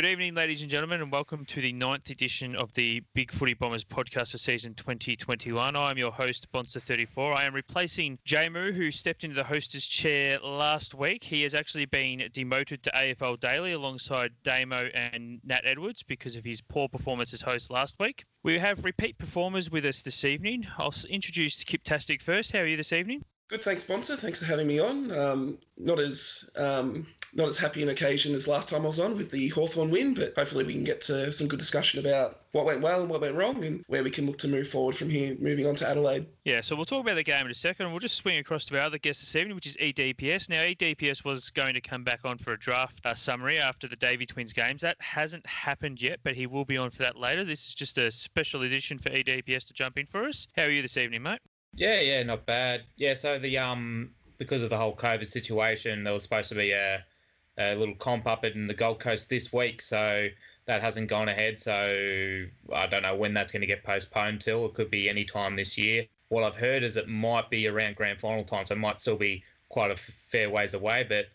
Good evening, ladies and gentlemen, and welcome to the ninth edition of the Big Footy Bombers podcast for season 2021. I am your host, Bonster34. I am replacing Jamu, who stepped into the hostess chair last week. He has actually been demoted to AFL Daily alongside Damo and Nat Edwards because of his poor performance as host last week. We have repeat performers with us this evening. I'll introduce Kip Tastic first. How are you this evening? Good, thanks, Bonster. Thanks for having me on. Um, not as um, not as happy an occasion as last time I was on with the Hawthorn win, but hopefully we can get to some good discussion about what went well and what went wrong, and where we can look to move forward from here, moving on to Adelaide. Yeah, so we'll talk about the game in a second, and we'll just swing across to our other guest this evening, which is EDPS. Now, EDPS was going to come back on for a draft uh, summary after the Davey Twins games. That hasn't happened yet, but he will be on for that later. This is just a special edition for EDPS to jump in for us. How are you this evening, mate? Yeah, yeah, not bad. Yeah, so the um because of the whole COVID situation, there was supposed to be a, a little comp up in the Gold Coast this week, so that hasn't gone ahead. So I don't know when that's going to get postponed till. It could be any time this year. What I've heard is it might be around grand final time, so it might still be quite a fair ways away. But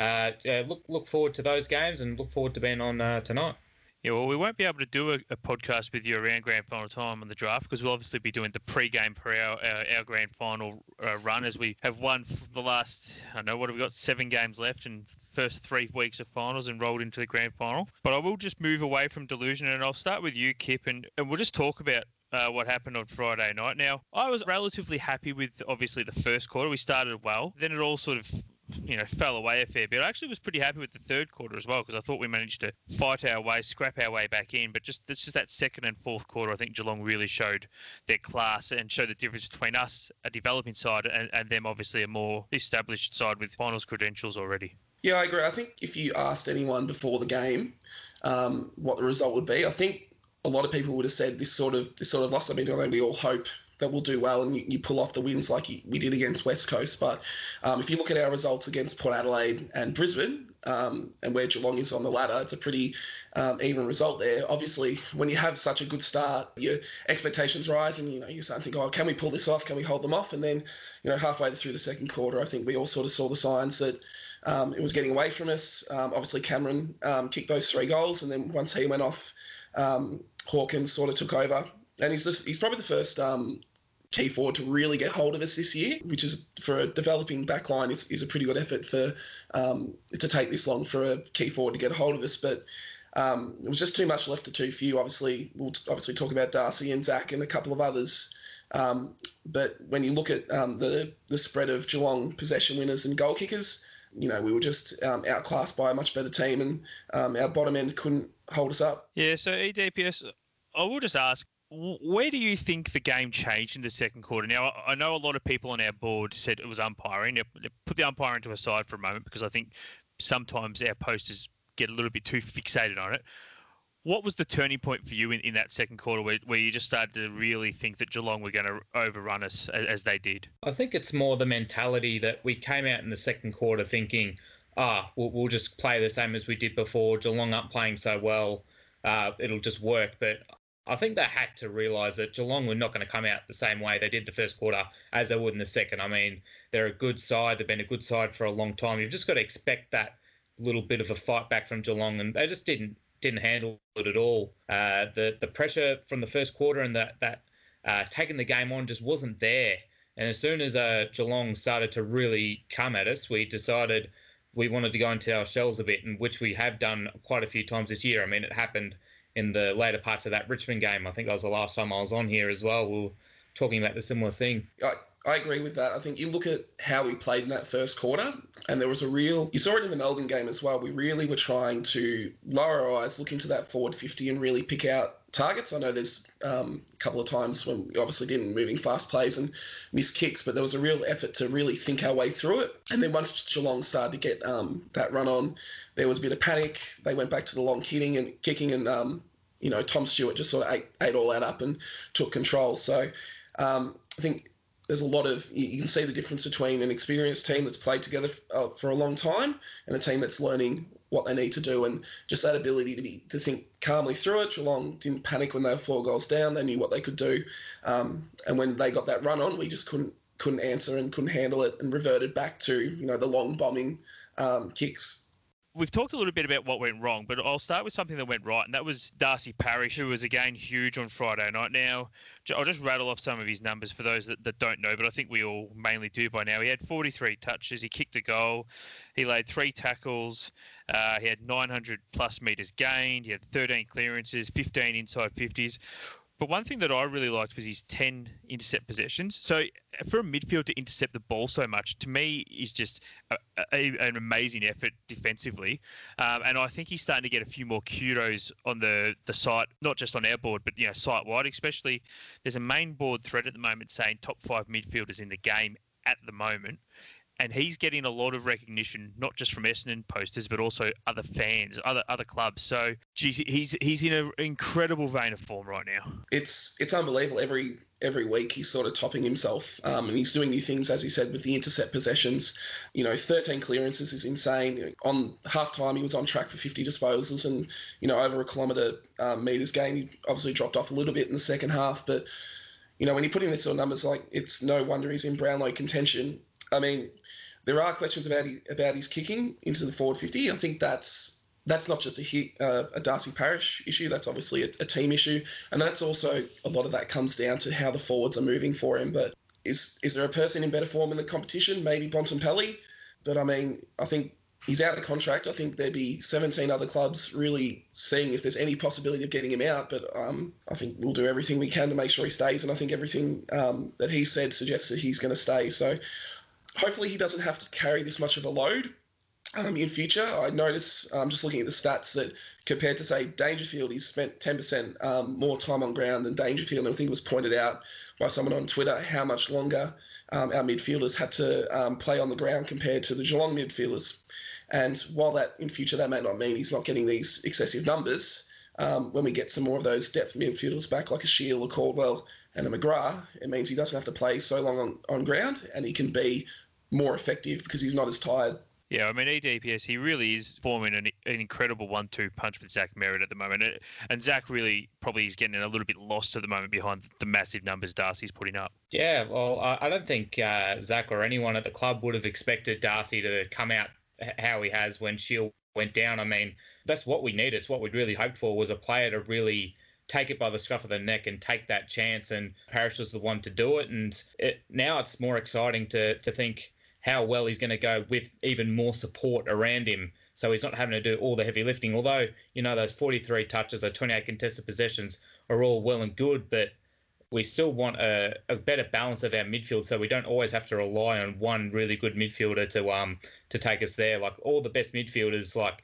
uh, yeah, look look forward to those games and look forward to being on uh, tonight. Yeah, well, we won't be able to do a, a, podcast with you around grand final time on the draft because we'll obviously be doing the pre-game for our our, our grand final uh, run as we have won the last. I don't know what have we got seven games left and first three weeks of finals and rolled into the grand final. But I will just move away from delusion and I'll start with you, Kip, and, and we'll just talk about uh, what happened on Friday night. Now, I was relatively happy with obviously the first quarter. We started well. Then it all sort of you know, fell away a fair bit. I actually was pretty happy with the third quarter as well because I thought we managed to fight our way, scrap our way back in. But just it's just that second and fourth quarter, I think Geelong really showed their class and showed the difference between us, a developing side, and, and them obviously a more established side with finals credentials already. Yeah, I agree. I think if you asked anyone before the game um, what the result would be, I think a lot of people would have said this sort of this sort of loss. I mean, I think we all hope that we'll do well and you, you pull off the wins like we did against West Coast. But um, if you look at our results against Port Adelaide and Brisbane um, and where Geelong is on the ladder, it's a pretty um, even result there. Obviously, when you have such a good start, your expectations rise and you know you start to think, oh, can we pull this off? Can we hold them off? And then you know halfway through the second quarter, I think we all sort of saw the signs that. Um, it was getting away from us. Um, obviously, Cameron um, kicked those three goals, and then once he went off, um, Hawkins sort of took over. And he's, the, he's probably the first um, key forward to really get hold of us this year, which is for a developing backline is, is a pretty good effort for um, to take this long for a key forward to get a hold of us. But um, it was just too much left to too few. Obviously, we'll obviously talk about Darcy and Zach and a couple of others. Um, but when you look at the the spread of Geelong possession winners and goal kickers, you know we were just um, outclassed by a much better team, and um, our bottom end couldn't hold us up. Yeah. So EDPS, I will just ask where do you think the game changed in the second quarter? Now, I know a lot of people on our board said it was umpiring. Put the umpiring to a side for a moment because I think sometimes our posters get a little bit too fixated on it. What was the turning point for you in, in that second quarter where, where you just started to really think that Geelong were going to overrun us as, as they did? I think it's more the mentality that we came out in the second quarter thinking, ah, we'll, we'll just play the same as we did before. Geelong aren't playing so well. Uh, it'll just work. But I think they had to realise that Geelong were not going to come out the same way they did the first quarter as they would in the second. I mean, they're a good side. They've been a good side for a long time. You've just got to expect that little bit of a fight back from Geelong, and they just didn't didn't handle it at all. Uh, the the pressure from the first quarter and that that uh, taking the game on just wasn't there. And as soon as uh, Geelong started to really come at us, we decided we wanted to go into our shells a bit, and which we have done quite a few times this year. I mean, it happened in the later parts of that Richmond game. I think that was the last time I was on here as well. We were talking about the similar thing. I, agree with that. I think you look at how we played in that first quarter, and there was a real. You saw it in the Melbourne game as well. We really were trying to lower our eyes, look into that forward 50, and really pick out targets. I know there's um, a couple of times when we obviously didn't moving fast plays and miss kicks, but there was a real effort to really think our way through it. And then once Geelong started to get um, that run on, there was a bit of panic. They went back to the long kicking and kicking, and um, you know Tom Stewart just sort of ate, ate all that up and took control. So um, I think there's a lot of you can see the difference between an experienced team that's played together uh, for a long time and a team that's learning what they need to do and just that ability to be to think calmly through it. Geelong didn't panic when they were four goals down; they knew what they could do, um, and when they got that run on, we just couldn't couldn't answer and couldn't handle it and reverted back to you know the long bombing um, kicks. We've talked a little bit about what went wrong, but I'll start with something that went right, and that was Darcy Parish, who was again huge on Friday night. Now, I'll just rattle off some of his numbers for those that, that don't know, but I think we all mainly do by now. He had 43 touches, he kicked a goal, he laid three tackles, uh, he had 900 plus metres gained, he had 13 clearances, 15 inside 50s. But one thing that I really liked was his 10 intercept possessions. So for a midfield to intercept the ball so much, to me, is just a, a, an amazing effort defensively. Um, and I think he's starting to get a few more kudos on the, the site, not just on our board, but you know, site wide. Especially, there's a main board thread at the moment saying top five midfielders in the game at the moment and he's getting a lot of recognition, not just from Essendon posters, but also other fans, other other clubs. So, geez, he's he's in an incredible vein of form right now. It's it's unbelievable. Every every week he's sort of topping himself, um, and he's doing new things, as he said, with the intercept possessions. You know, 13 clearances is insane. On half time, he was on track for 50 disposals, and you know, over a kilometre um, meters gain, he obviously dropped off a little bit in the second half, but. You know, when you put in this sort of numbers, like it's no wonder he's in Brownlow contention. I mean, there are questions about about his kicking into the forward 50. I think that's that's not just a, uh, a Darcy Parish issue. That's obviously a, a, team issue, and that's also a lot of that comes down to how the forwards are moving for him. But is is there a person in better form in the competition? Maybe Bontempelli, but I mean, I think he's out of contract. I think there'd be 17 other clubs really seeing if there's any possibility of getting him out. But um, I think we'll do everything we can to make sure he stays. And I think everything um, that he said suggests that he's going to stay. So hopefully he doesn't have to carry this much of a load um, in future. I notice, um, just looking at the stats, that compared to, say, Dangerfield, he's spent 10% um, more time on ground than Dangerfield. And I think it was pointed out by someone on Twitter how much longer um, our midfielders had to um, play on the ground compared to the Geelong midfielders. And while that in future that may not mean he's not getting these excessive numbers, um, when we get some more of those depth midfielders back, like a Shiel, a Caldwell, and a McGrath, it means he doesn't have to play so long on, on ground and he can be more effective because he's not as tired. Yeah, I mean, EDPS, he really is forming an, an incredible one two punch with Zach Merrett at the moment. And Zach really probably is getting a little bit lost at the moment behind the massive numbers Darcy's putting up. Yeah, well, I don't think uh, Zach or anyone at the club would have expected Darcy to come out how he has when Shiel went down. I mean, that's what we needed. It's what we'd really hoped for was a player to really take it by the scruff of the neck and take that chance. And Parish was the one to do it. And it, now it's more exciting to to think how well he's going to go with even more support around him. So he's not having to do all the heavy lifting. Although, you know, those 43 touches, those 28 contested possessions are all well and good, but we still want a, a better balance of our midfield so we don't always have to rely on one really good midfielder to um to take us there. Like all the best midfielders, like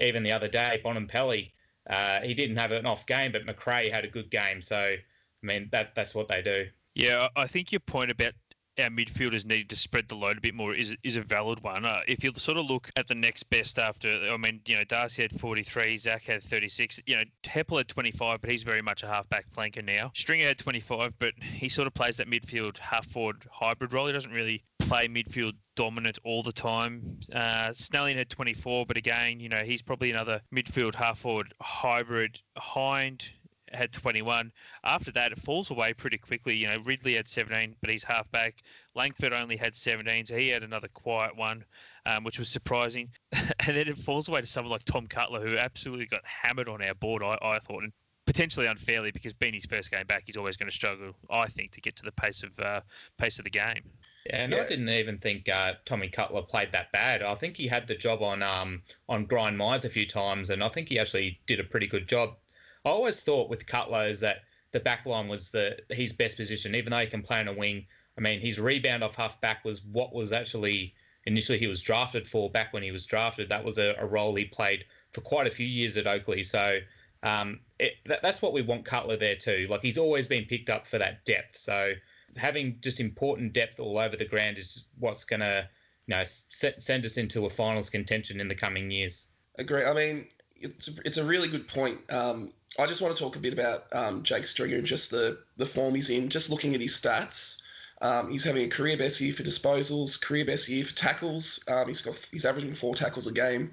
even the other day, Bontempelli, uh, he didn't have an off game, but Macrae had a good game. So, I mean, that that's what they do. Yeah, I think your point about our midfielders needed to spread the load a bit more is is a valid one. Uh, if you sort of look at the next best after, I mean, you know, Darcy had 43, Zach had 36. You know, Heppell had 25, but he's very much a half-back flanker now. Stringer had 25, but he sort of plays that midfield half forward hybrid role. He doesn't really play midfield dominant all the time. Uh, Snelling had 24, but again, you know, he's probably another midfield half forward hybrid. Hind had 21. After that, it falls away pretty quickly. You know, Ridley had 17, but he's halfback. Langford only had 17, so he had another quiet one, um, which was surprising. and then it falls away to someone like Tom Cutler, who absolutely got hammered on our board, I, I thought, and potentially unfairly because being his first game back, he's always going to struggle, I think, to get to the pace of uh, pace of the game. Yeah, and yeah. I didn't even think uh, Tommy Cutler played that bad. I think he had the job on um, on Gryan Miers a few times, and I think he actually did a pretty good job I always thought with Cutler is that the back line was the his best position, even though he can play on a wing. I mean, his rebound off half back was what was actually initially he was drafted for back when he was drafted. That was a, a role he played for quite a few years at Oakleigh. So um, it, that, that's what we want Cutler there too. Like he's always been picked up for that depth. So having just important depth all over the ground is what's going to you know set, send us into a finals contention in the coming years. Agree. I mean, it's a, it's a really good point. Um, I just want to talk a bit about um, Jake Stringer and just the, the form he's in. Just looking at his stats, Um, he's having a career best year for disposals, career best year for tackles. Um, he's got he's averaging four tackles a game,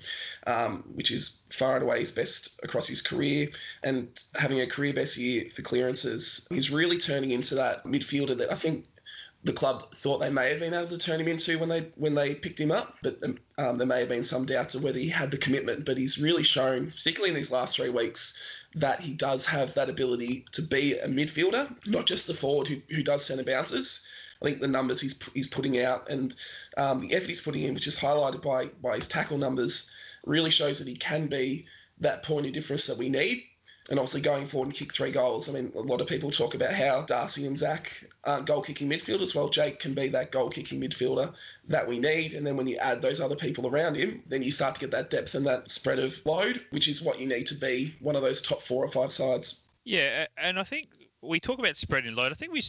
um, which is far and away his best across his career, and having a career best year for clearances. He's really turning into that midfielder that I think the club thought they may have been able to turn him into when they when they picked him up, but um, there may have been some doubts of whether he had the commitment. But he's really shown, particularly in these last three weeks, that he does have that ability to be a midfielder, not just a forward who, who does centre bounces. I think the numbers he's he's putting out and um, the effort he's putting in, which is highlighted by by his tackle numbers, really shows that he can be that point of difference that we need and obviously going forward and kick three goals. I mean, a lot of people talk about how Darcy and Zach aren't goal kicking midfielders. Well, Jake can be that goal kicking midfielder that we need. And then when you add those other people around him, then you start to get that depth and that spread of load, which is what you need to be one of those top four or five sides. Yeah, and I think we talk about spreading load. I think we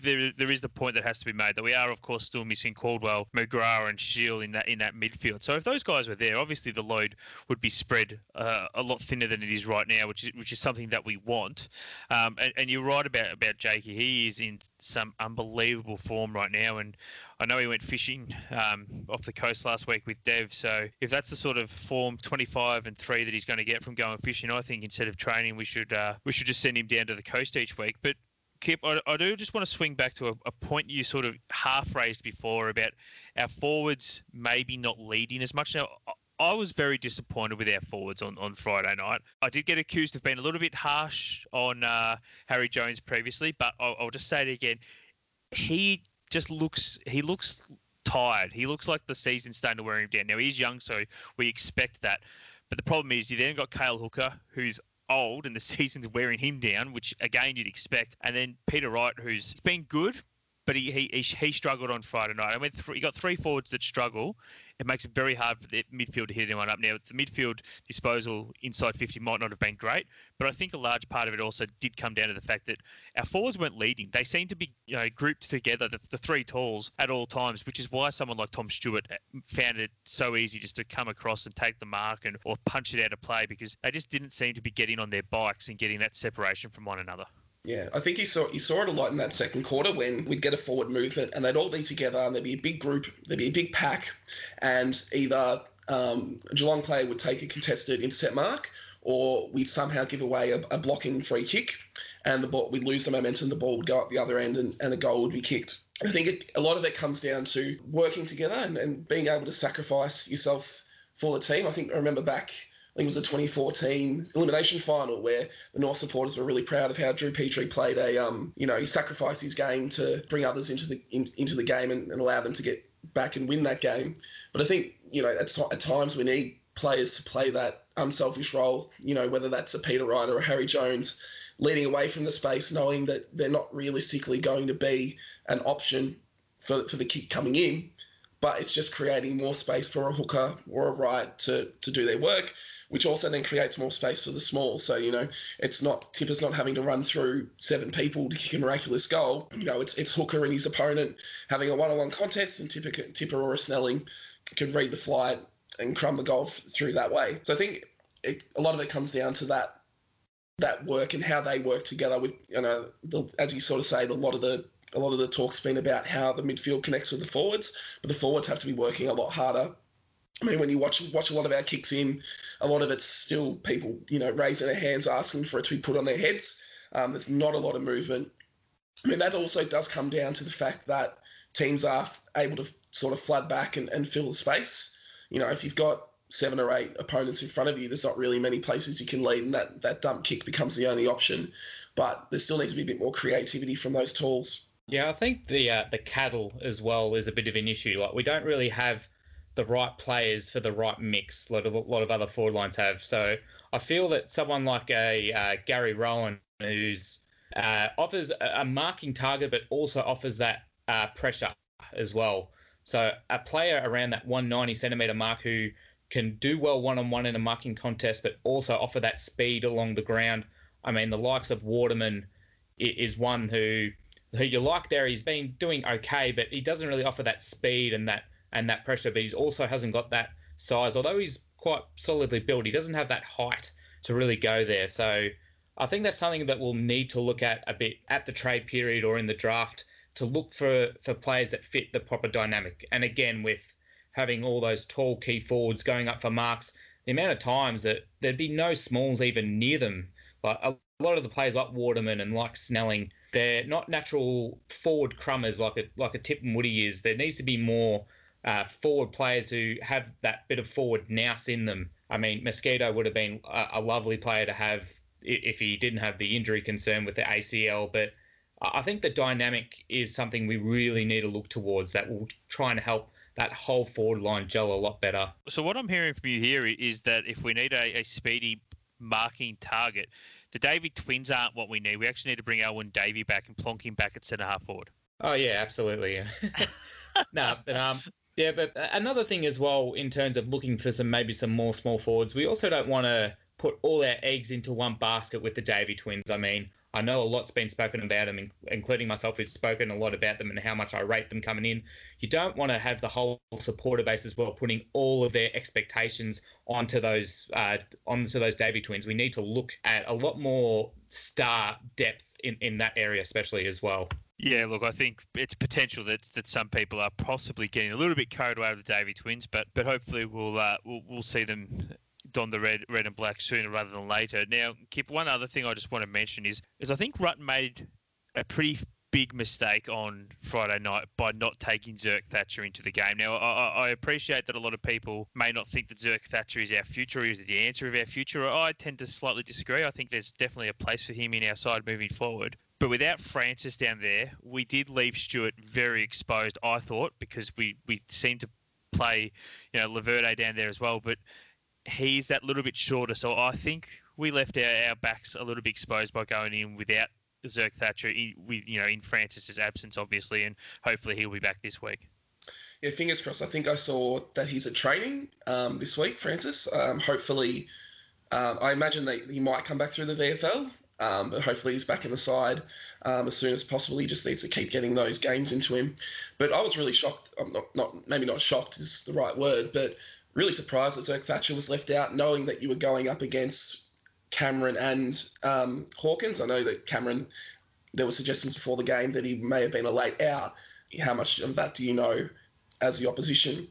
there there is the point that has to be made that we are of course still missing Caldwell, McGrath, and Shiel in that in that midfield. So if those guys were there, obviously the load would be spread uh, a lot thinner than it is right now, which is which is something that we want. Um, and, and, you're right about about Jakey. He is in some unbelievable form right now, and I know he went fishing um, off the coast last week with Dev. So if that's the sort of form 25 and three that he's going to get from going fishing, I think instead of training, we should uh, we should just send him down to the coast each week. But Kip, I, I, do just want to swing back to a, a, point you sort of half raised before about our forwards maybe not leading as much. Now, I was very disappointed with our forwards on, on Friday night. I did get accused of being a little bit harsh on uh, Harry Jones previously, but I'll, I'll just say it again. He just looks he looks tired. He looks like the season's starting to wear him down. Now he's young, so we expect that. But the problem is, you then got Cale Hooker, who's old and the season's wearing him down, which again you'd expect. And then Peter Wright, who's been good, but he he, he struggled on Friday night. I went through, you got three forwards that struggle, it makes it very hard for the midfield to hit anyone up. Now, the midfield disposal inside 50 might not have been great, but I think a large part of it also did come down to the fact that our forwards weren't leading. They seemed to be you know, grouped together, the, the three talls, at all times, which is why someone like Tom Stewart uh, found it so easy just to come across and take the mark and or punch it out of play because they just didn't seem to be getting on their bikes and getting that separation from one another. Yeah, I think you saw you saw it a lot in that second quarter when we'd get a forward movement and they'd all be together and there'd be a big group, there'd be a big pack, and either um, a Geelong player would take a contested intercept mark or we'd somehow give away a, a blocking free kick and the ball we'd lose the momentum, the ball would go up the other end and, and a goal would be kicked. I think it, a lot of it comes down to working together and, and being able to sacrifice yourself for the team. I think I remember back think it was the 2014 elimination final where the North supporters were really proud of how Drew Petrie played a, um, you know, he sacrificed his game to bring others into the in, into the game and, and allow them to get back and win that game. But I think, you know, at, at times we need players to play that unselfish role, you know, whether that's a Peter Wright or a Harry Jones, leading away from the space, knowing that they're not realistically going to be an option for, for the kick coming in, but it's just creating more space for a Hooker or a Wright to, to do their work which also then creates more space for the small. So, you know, it's not Tipper's not having to run through seven people to kick a miraculous goal. You know, it's it's Hooker and his opponent having a one on one contest, and Tipper, Tipper or a Snelling can read the flight and crumb the goal through that way. So I think it, a lot of it comes down to that that work and how they work together with you know the, as you sort of say a lot of the a lot of the talk's been about how the midfield connects with the forwards but the forwards have to be working a lot harder I mean, when you watch watch a lot of our kicks in, a lot of it's still people, you know, raising their hands, asking for it to be put on their heads. Um, there's not a lot of movement. I mean, that also does come down to the fact that teams are able to sort of flood back and, and fill the space. You know, if you've got seven or eight opponents in front of you, there's not really many places you can lead, and that, that dump kick becomes the only option. But there still needs to be a bit more creativity from those tools. Yeah, I think the uh, the cattle as well is a bit of an issue. Like we don't really have the right players for the right mix. A lot of a lot of other forward lines have. So I feel that someone like a uh, Gary Rohan, who's uh, offers a marking target, but also offers that uh, pressure as well. So a player around that 190 centimeter mark who can do well one on one in a marking contest, but also offer that speed along the ground. I mean, the likes of Waterman is one who who you like there. He's been doing okay, but he doesn't really offer that speed and that and that pressure, but he also hasn't got that size. Although he's quite solidly built, he doesn't have that height to really go there. So I think that's something that we'll need to look at a bit at the trade period or in the draft to look for for players that fit the proper dynamic. And again, with having all those tall key forwards going up for marks, the amount of times that there'd be no smalls even near them. Like a lot of the players like Waterman and like Snelling, they're not natural forward crummers like a like a Tip and Woody is. There needs to be more uh, forward players who have that bit of forward nous in them. I mean, Mosquito would have been a, a lovely player to have if he didn't have the injury concern with the ACL, but I think the dynamic is something we really need to look towards that will try and help that whole forward line gel a lot better. So what I'm hearing from you here is that if we need a, a speedy marking target, the Davey twins aren't what we need. We actually need to bring Alwyn Davey back and plonk him back at centre half forward. Oh yeah, absolutely. no, but um, yeah, but another thing as well in terms of looking for some maybe some more small forwards, we also don't want to put all our eggs into one basket with the Davey twins. I mean, I know a lot's been spoken about them, including myself, who's spoken a lot about them and how much I rate them coming in. You don't want to have the whole supporter base as well putting all of their expectations onto those uh, onto those Davey twins. We need to look at a lot more star depth in, in that area, especially as well. Yeah, look, I think it's potential that, that some people are possibly getting a little bit carried away with the Davey twins, but but hopefully we'll uh, we'll, we'll see them don the red, red and black sooner rather than later. Now, Kip, one other thing I just want to mention is, is I think Rutten made a pretty big mistake on Friday night by not taking Zerk Thatcher into the game. Now, I, I, appreciate that a lot of people may not think that Zerk Thatcher is our future, is the answer of our future. I tend to slightly disagree. I think there's definitely a place for him in our side moving forward. But without Francis down there, we did leave Stewart very exposed, I thought, because we, we seemed to play, you know, Laverde down there as well. But he's that little bit shorter. So I think we left our, our backs a little bit exposed by going in without Zerk Thatcher, in, you know in Francis's absence, obviously, and hopefully he'll be back this week. Yeah, fingers crossed. I think I saw that he's at training um, this week, Francis. Um, hopefully, um, I imagine that he might come back through the VFL, um, but hopefully he's back in the side um, as soon as possible. He just needs to keep getting those games into him. But I was really shocked. I'm not, not maybe not shocked is the right word, but really surprised that Zerk Thatcher was left out, knowing that you were going up against Cameron and um, Hawkins. I know that Cameron, there were suggestions before the game that he may have been a late out. How much of that do you know as the opposition?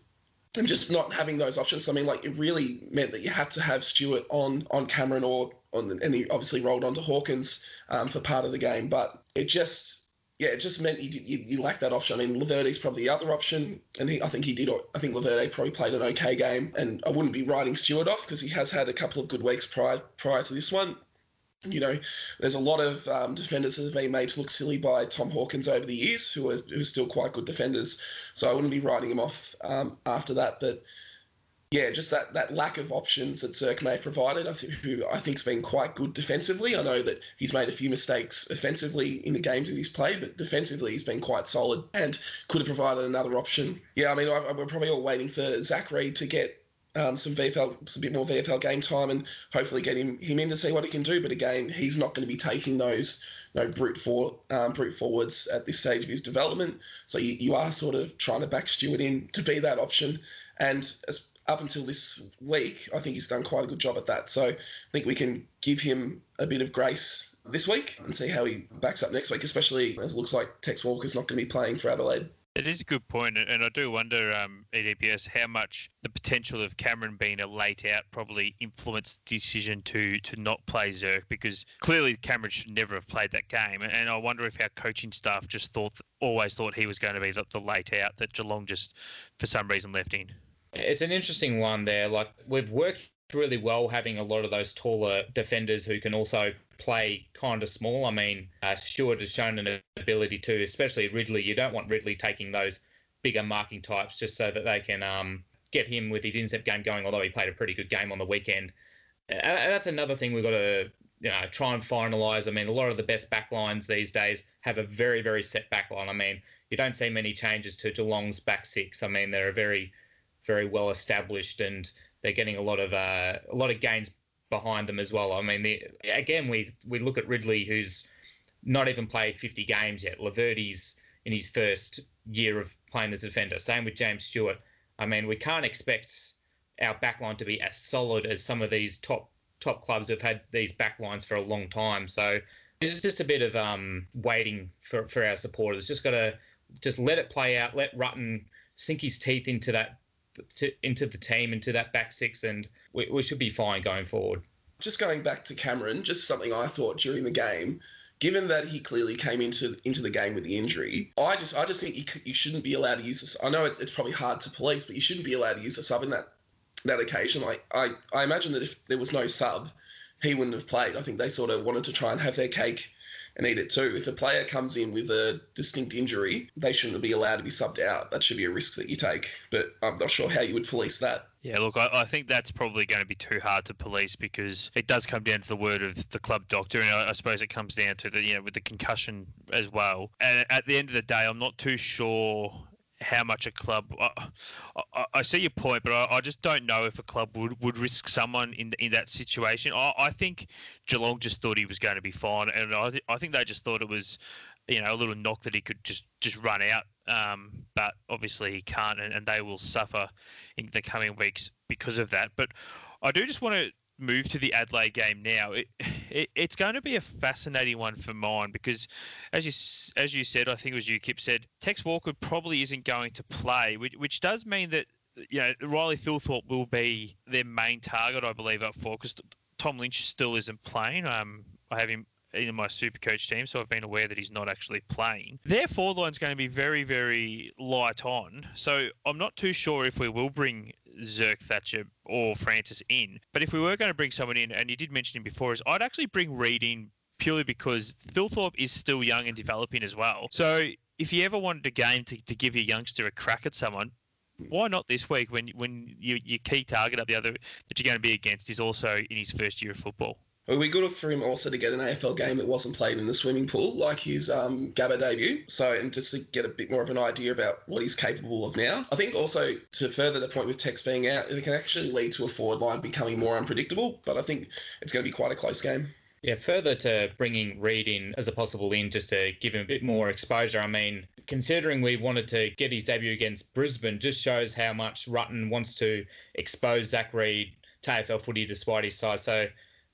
And just not having those options. I mean, like it really meant that you had to have Stewart on on Cameron or on, and he obviously rolled onto Hawkins um, for part of the game. But it just yeah, it just meant you, you, you lack that option. I mean, Laverde's probably the other option, and he, I think he did. I think Laverde probably played an okay game, and I wouldn't be writing Stewart off because he has had a couple of good weeks prior prior to this one. You know, there's a lot of um, defenders that have been made to look silly by Tom Hawkins over the years, who are, who are still quite good defenders. So I wouldn't be writing him off um, after that. But yeah, just that, that lack of options that Zerk may have provided, I think, who I think's been quite good defensively. I know that he's made a few mistakes offensively in the games that he's played, but defensively he's been quite solid and could have provided another option. Yeah, I mean, I, we're probably all waiting for Zach Reid to get um, some VFL, some bit more VFL game time, and hopefully get him him in to see what he can do. But again, he's not going to be taking those you know, brute for um, brute forwards at this stage of his development. So you, you are sort of trying to back Stewart in to be that option. And as up until this week, I think he's done quite a good job at that. So I think we can give him a bit of grace this week and see how he backs up next week, especially as it looks like Tex Walker's not going to be playing for Adelaide. It is a good point, and I do wonder, um, EDPS, how much the potential of Cameron being a late out probably influenced the decision to to not play Zerk because clearly Cameron should never have played that game, and I wonder if our coaching staff just thought, always thought he was going to be the, the late out that Geelong just for some reason left in. It's an interesting one there. Like we've worked really well having a lot of those taller defenders who can also play kind of small. I mean, uh, Stewart has shown an ability to, especially Ridley. You don't want Ridley taking those bigger marking types just so that they can um, get him with his incept game going. Although he played a pretty good game on the weekend, that's another thing we've got to you know try and finalise. I mean, a lot of the best backlines these days have a very very set backline. I mean, you don't see many changes to Geelong's back six. I mean, they're a very very well established, and they're getting a lot of uh, a lot of gains behind them as well. I mean, again, we we look at Ridley, who's not even played 50 games yet. Laverde's in his first year of playing as a defender. Same with James Stewart. I mean, we can't expect our backline to be as solid as some of these top top clubs who've had these backlines for a long time. So it's just a bit of um, waiting for, for our supporters. Just got to just let it play out. Let Rutten sink his teeth into that to, into the team, into that back six, and we, we should be fine going forward. Just going back to Cameron, just something I thought during the game. Given that he clearly came into into the game with the injury, I just I just think you, you shouldn't be allowed to use this. I know it's, it's probably hard to police, but you shouldn't be allowed to use a sub in that that occasion. Like I, I imagine that if there was no sub, he wouldn't have played. I think they sort of wanted to try and have their cake and eat it too. If a player comes in with a distinct injury, they shouldn't be allowed to be subbed out. That should be a risk that you take. But I'm not sure how you would police that. Yeah, look, I, I, think that's probably going to be too hard to police because it does come down to the word of the club doctor, and I, I suppose it comes down to the you know with the concussion as well. And at the end of the day, I'm not too sure how much a club. I, I, I see your point, but I, I, just don't know if a club would, would risk someone in in that situation. I, I think Geelong just thought he was going to be fine, and I th- I think they just thought it was, you know, a little knock that he could just just run out. Um, but obviously he can't, and, and they will suffer in the coming weeks because of that. But I do just want to move to the Adelaide game now, it, it, it's going to be a fascinating one for mine because, as you as you said, I think it was you, Kip said, Tex Walker probably isn't going to play, which, which does mean that you know Riley Thilthorpe will be their main target, I believe, up for because Tom Lynch still isn't playing. Um, I have him in my super coach team, so I've been aware that he's not actually playing. Their forward line's going to be very, very light on. So I'm not too sure if we will bring Zerk Thatcher or Francis in. But if we were going to bring someone in, and you did mention him before, is I'd actually bring Reid in purely because Thilthorpe is still young and developing as well. So if you ever wanted a game to, to give your youngster a crack at someone, why not this week when when you, your key target up the other that you're going to be against is also in his first year of football? Would be good for him also to get an AFL game that wasn't played in the swimming pool, like his um, Gabba debut. So, and just to get a bit more of an idea about what he's capable of now. I think also to further the point with Tex being out, it can actually lead to a forward line becoming more unpredictable. But I think it's going to be quite a close game. Yeah, further to bringing Reid in as a possible in just to give him a bit more exposure. I mean, considering we wanted to get his debut against Brisbane, just shows how much Rutten wants to expose Zach Reid to AFL footy despite his size. So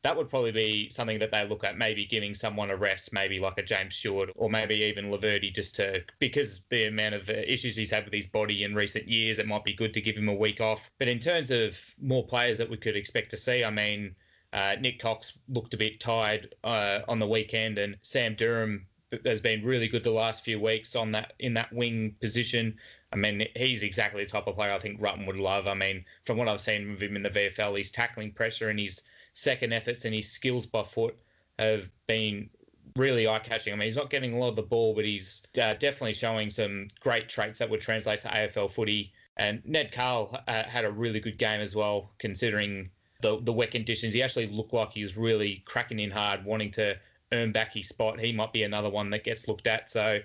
that would probably be something that they look at, maybe giving someone a rest, maybe like a James Stewart or maybe even Laverde, just to because the amount of issues he's had with his body in recent years, it might be good to give him a week off. But in terms of more players that we could expect to see, I mean, uh, Nik Cox looked a bit tired uh, on the weekend, and Sam Durham has been really good the last few weeks on that in that wing position. I mean, he's exactly the type of player I think Rutten would love. I mean, from what I've seen of him in the VFL, he's tackling pressure and he's second efforts and his skills by foot have been really eye catching. I mean, he's not getting a lot of the ball, but he's uh, definitely showing some great traits that would translate to AFL footy. And Ned Cahill uh, had a really good game as well, considering the the wet conditions. He actually looked like he was really cracking in hard, wanting to earn back his spot. He might be another one that gets looked at. So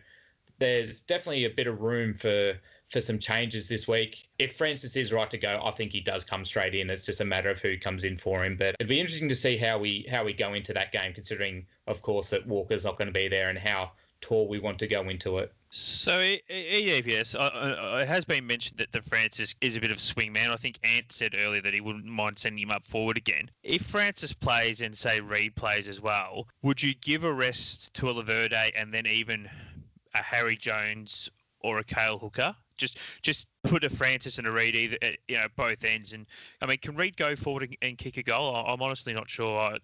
there's definitely a bit of room for for some changes this week. If Francis is right to go, I think he does come straight in. It's just a matter of who comes in for him. But it'd be interesting to see how we how we go into that game, considering, of course, that Walker's not going to be there and how tall we want to go into it. So EDPS, it has been mentioned that the Francis is a bit of a swing man. I think Ant said earlier that he wouldn't mind sending him up forward again. If Francis plays and say Reid plays as well, would you give a rest to a Laverde and then even a Harry Jones or a Cale Hooker? Just just put a Francis and a Reid either at, you know both ends. And I mean, can Reid go forward and, and kick a goal? I'm honestly not sure uh,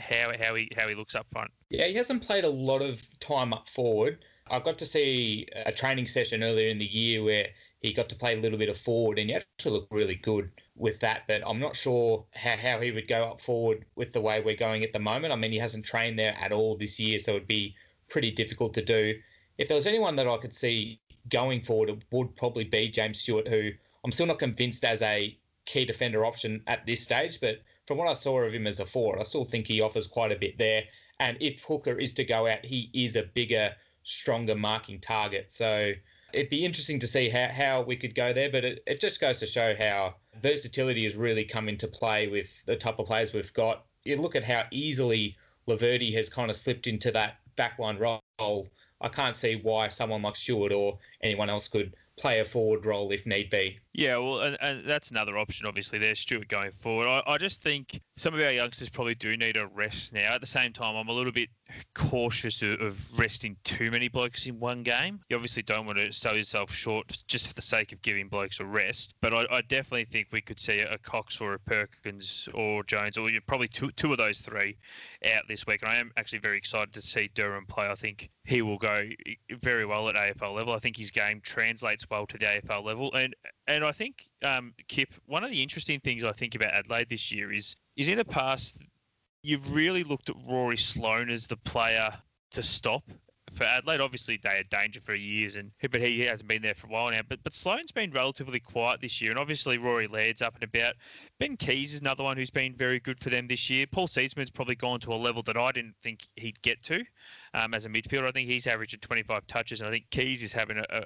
how how he how he looks up front. Yeah, he hasn't played a lot of time up forward. I got to see a training session earlier in the year where he got to play a little bit of forward and he actually looked really good with that. But I'm not sure how, how he would go up forward with the way we're going at the moment. I mean, he hasn't trained there at all this year, so it'd be pretty difficult to do. If there was anyone that I could see going forward, it would probably be James Stewart, who I'm still not convinced as a key defender option at this stage, but from what I saw of him as a forward, I still think he offers quite a bit there. And if Hooker is to go out, he is a bigger, stronger marking target. So it'd be interesting to see how, how we could go there, but it, it just goes to show how versatility has really come into play with the type of players we've got. You look at how easily Laverde has kind of slipped into that backline role I can't see why someone like Stewart or anyone else could play a forward role if need be. Yeah, well, and, and that's another option, obviously, there, Stewart, going forward. I, I just think some of our youngsters probably do need a rest now. At the same time, I'm a little bit cautious of, of resting too many blokes in one game. You obviously don't want to sell yourself short just for the sake of giving blokes a rest. But I, I definitely think we could see a Cox or a Perkins or Jones, or you probably two, two of those three out this week. And I am actually very excited to see Durham play. I think he will go very well at AFL level. I think his game translates well to the AFL level. And and I think um, Kip, one of the interesting things I think about Adelaide this year is is in the past you've really looked at Rory Sloane as the player to stop for Adelaide. Obviously, they had danger for years, and but he hasn't been there for a while now. But but Sloane's been relatively quiet this year, and obviously Rory Laird's up and about. Ben Keays is another one who's been very good for them this year. Paul Seedsman's probably gone to a level that I didn't think he'd get to um, as a midfielder. I think he's averaging 25 touches, and I think Keays is having a, a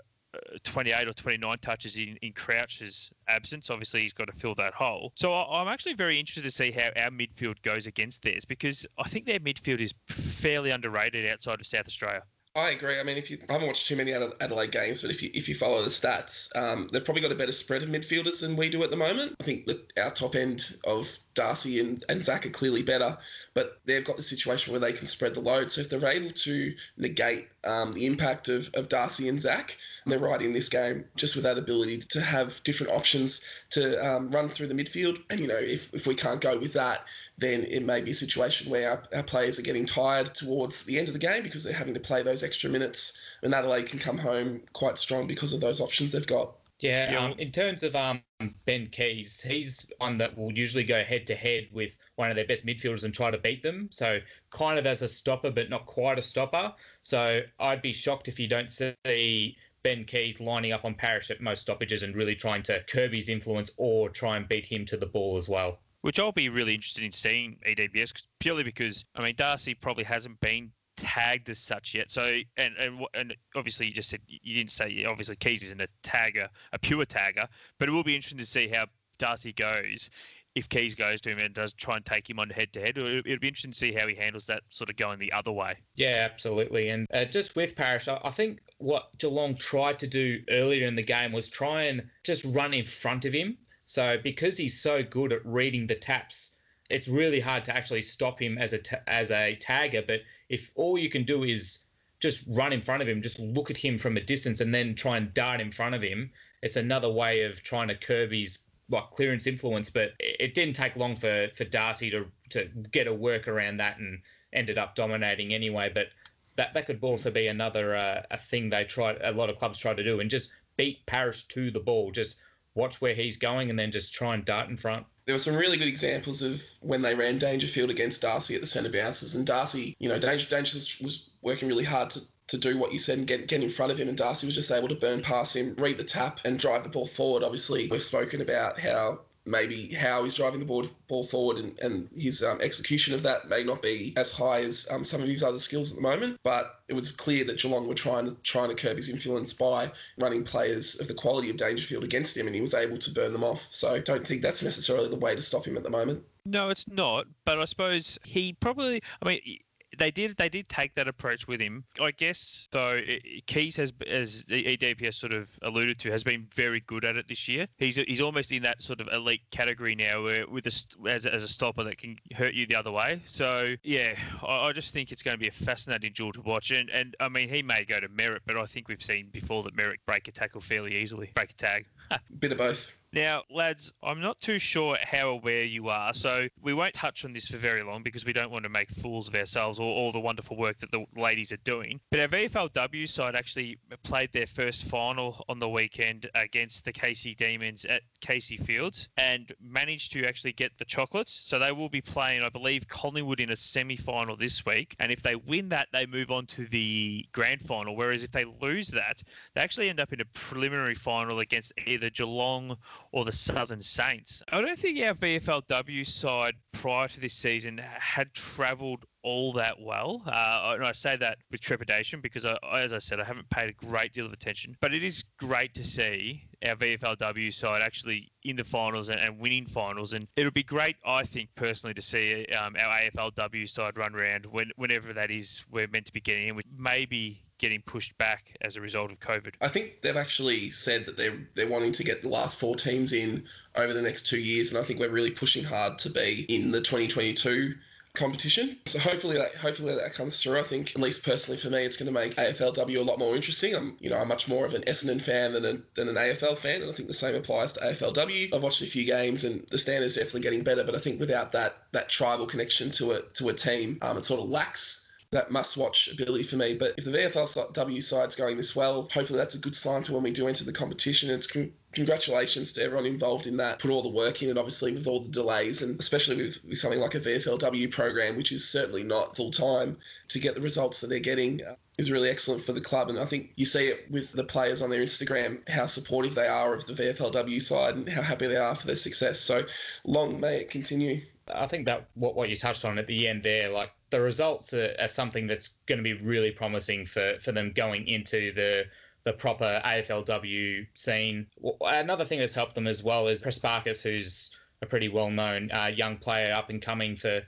28 or 29 touches in, in Crouch's absence. Obviously, he's got to fill that hole. So I'm actually very interested to see how our midfield goes against theirs because I think their midfield is fairly underrated outside of South Australia. I agree. I mean, if you I haven't watched too many Adelaide games, but if you if you follow the stats, um, they've probably got a better spread of midfielders than we do at the moment. I think our top end of Darcy and, and Zach are clearly better, but they've got the situation where they can spread the load. So if they're able to negate um, the impact of, of Darcy and Zach, they're right in this game just with that ability to have different options to um, run through the midfield. And, you know, if, if we can't go with that, then it may be a situation where our, our players are getting tired towards the end of the game because they're having to play those extra minutes. And Adelaide can come home quite strong because of those options they've got. Yeah, um, in terms of um, Ben Keays, he's one that will usually go head to head with one of their best midfielders and try to beat them. So kind of as a stopper, but not quite a stopper. So I'd be shocked if you don't see Ben Keays lining up on Parish at most stoppages and really trying to curb his influence or try and beat him to the ball as well. Which I'll be really interested in seeing EDPS purely because I mean Darcy probably hasn't been tagged as such yet. So, and and and obviously you just said you didn't say obviously Keays isn't a tagger, a pure tagger, but it will be interesting to see how Darcy goes if Keays goes to him and does try and take him on head to head. It'll be interesting to see how he handles that sort of going the other way. Yeah, absolutely. And uh, just with Parish, I think what Geelong tried to do earlier in the game was try and just run in front of him. So because he's so good at reading the taps, it's really hard to actually stop him as a as a tagger. But if all you can do is just run in front of him, just look at him from a distance, and then try and dart in front of him, it's another way of trying to curb his like clearance influence. But it didn't take long for for Darcy to to get a work around that and ended up dominating anyway. But that that could also be another uh, a thing they tried a lot of clubs try to do and just beat Parish to the ball. Just watch where he's going and then just try and dart in front there were some really good examples of when they ran Dangerfield against Darcy at the centre bounces. And Darcy, you know, Danger, Danger was working really hard to, to do what you said and get, get in front of him. And Darcy was just able to burn past him, read the tap, and drive the ball forward. Obviously, we've spoken about how maybe how he's driving the ball, ball forward and, and his um, execution of that may not be as high as um, some of his other skills at the moment. But it was clear that Geelong were trying to trying to curb his influence by running players of the quality of Dangerfield against him, and he was able to burn them off. So I don't think that's necessarily the way to stop him at the moment. No, it's not. But I suppose he probably. I mean, they did they did take that approach with him. I guess though Keays has as EDPS sort of alluded to has been very good at it this year. He's he's almost in that sort of elite category now where with a, as, as a stopper that can hurt you the other way. So yeah, I, I just think it's going to be a fascinating duel to watch. And and I mean he may go to Merrett, but I think we've seen before that Merrett break a tackle fairly easily, break a tag. Bit of both. Now, lads, I'm not too sure how aware you are, so we won't touch on this for very long because we don't want to make fools of ourselves or all the wonderful work that the ladies are doing. But our VFLW side actually played their first final on the weekend against the Casey Demons at Casey Fields and managed to actually get the chocolates. So they will be playing, I believe, Collingwood in a semi final this week. And if they win that, they move on to the grand final. Whereas if they lose that, they actually end up in a preliminary final against either Geelong or the Southern Saints. I don't think our VFLW side prior to this season had travelled all that well. Uh, and I say that with trepidation because, I, as I said, I haven't paid a great deal of attention. But it is great to see our VFLW side actually in the finals and, and winning finals. And it'll be great, I think, personally, to see um, our AFLW side run around when, whenever that is we're meant to be getting in, with maybe getting pushed back as a result of COVID. I think they've actually said that they're they're wanting to get the last four teams in over the next two years, and I think we're really pushing hard to be in the 2022 competition. So hopefully that hopefully that comes through. I think at least personally for me, it's going to make AFLW a lot more interesting. I'm you know I'm much more of an Essendon fan than, a, than an AFL fan, and I think the same applies to AFLW. I've watched a few games, and the standard's definitely getting better. But I think without that that tribal connection to a to a team, um, it sort of lacks that must-watch ability for me. But if the VFLW side's going this well, hopefully that's a good sign for when we do enter the competition. It's con- congratulations to everyone involved in that. Put all the work in, and obviously with all the delays, and especially with, with something like a VFLW program, which is certainly not full time, to get the results that they're getting. Uh, is really excellent for the club, and I think you see it with the players on their Instagram how supportive they are of the VFLW side and how happy they are for their success. So long may it continue. I think that what what you touched on at the end there, like the results are, are something that's going to be really promising for, for them going into the the proper AFLW scene. Another thing that's helped them as well is Prespakis, who's a pretty well known uh, young player up and coming for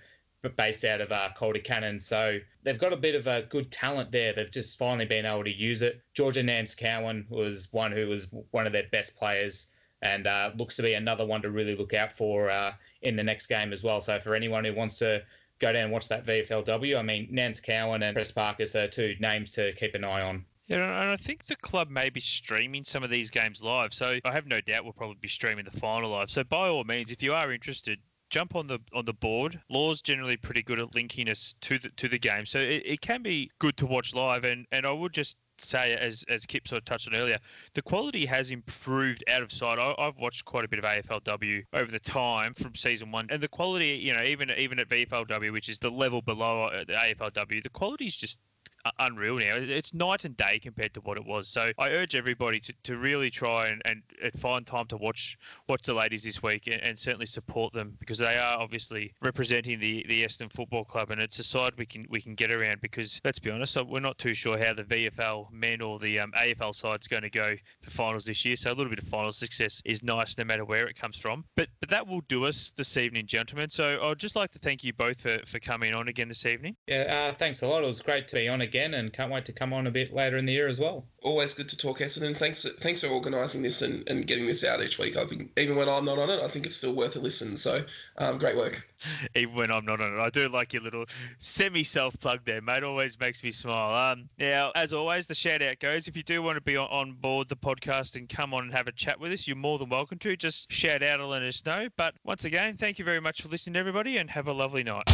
based out of uh, Calder Cannon. So they've got a bit of a good talent there. They've just finally been able to use it. Georgia Nanscawen was one who was one of their best players and uh, looks to be another one to really look out for uh, in the next game as well. So for anyone who wants to go down and watch that VFLW. I mean, Nanscawen and Chris Prespakis are two names to keep an eye on. Yeah, and I think the club may be streaming some of these games live. So I have no doubt we'll probably be streaming the final live. So by all means, if you are interested, jump on the on the board. Law's generally pretty good at linking us to the to the game, so it, it can be good to watch live. And and I would just say, as as Kip sort of touched on earlier, the quality has improved out of sight. I, have watched quite a bit of AFLW over the time from season one, and the quality, you know, even even at VFLW, which is the level below uh, the AFLW, the quality is just unreal now. It's night and day compared to what it was. So I urge everybody to, to really try and, and, find time to watch watch the ladies this week and, and, certainly support them because they are obviously representing the, the Essendon Football Club and it's a side we can we can get around because let's be honest, we're not too sure how the VFL men or the um, AFL side's going to go for finals this year. So a little bit of final success is nice no matter where it comes from. But but that will do us this evening, gentlemen. So I'd just like to thank you both for, for coming on again this evening. Yeah, uh, thanks a lot. It was great to be on again again, and can't wait to come on a bit later in the year as well. Always good to talk Essendon. Thanks, thanks for organising this and, and getting this out each week. I think even when I'm not on it, I think it's still worth a listen. So, um, great work. Even when I'm not on it, I do like your little semi self plug there, mate. Always makes me smile. Um, now, as always, the shout out goes. If you do want to be on board the podcast and come on and have a chat with us, you're more than welcome to. Just shout out and let us know. But once again, thank you very much for listening, everybody, and have a lovely night.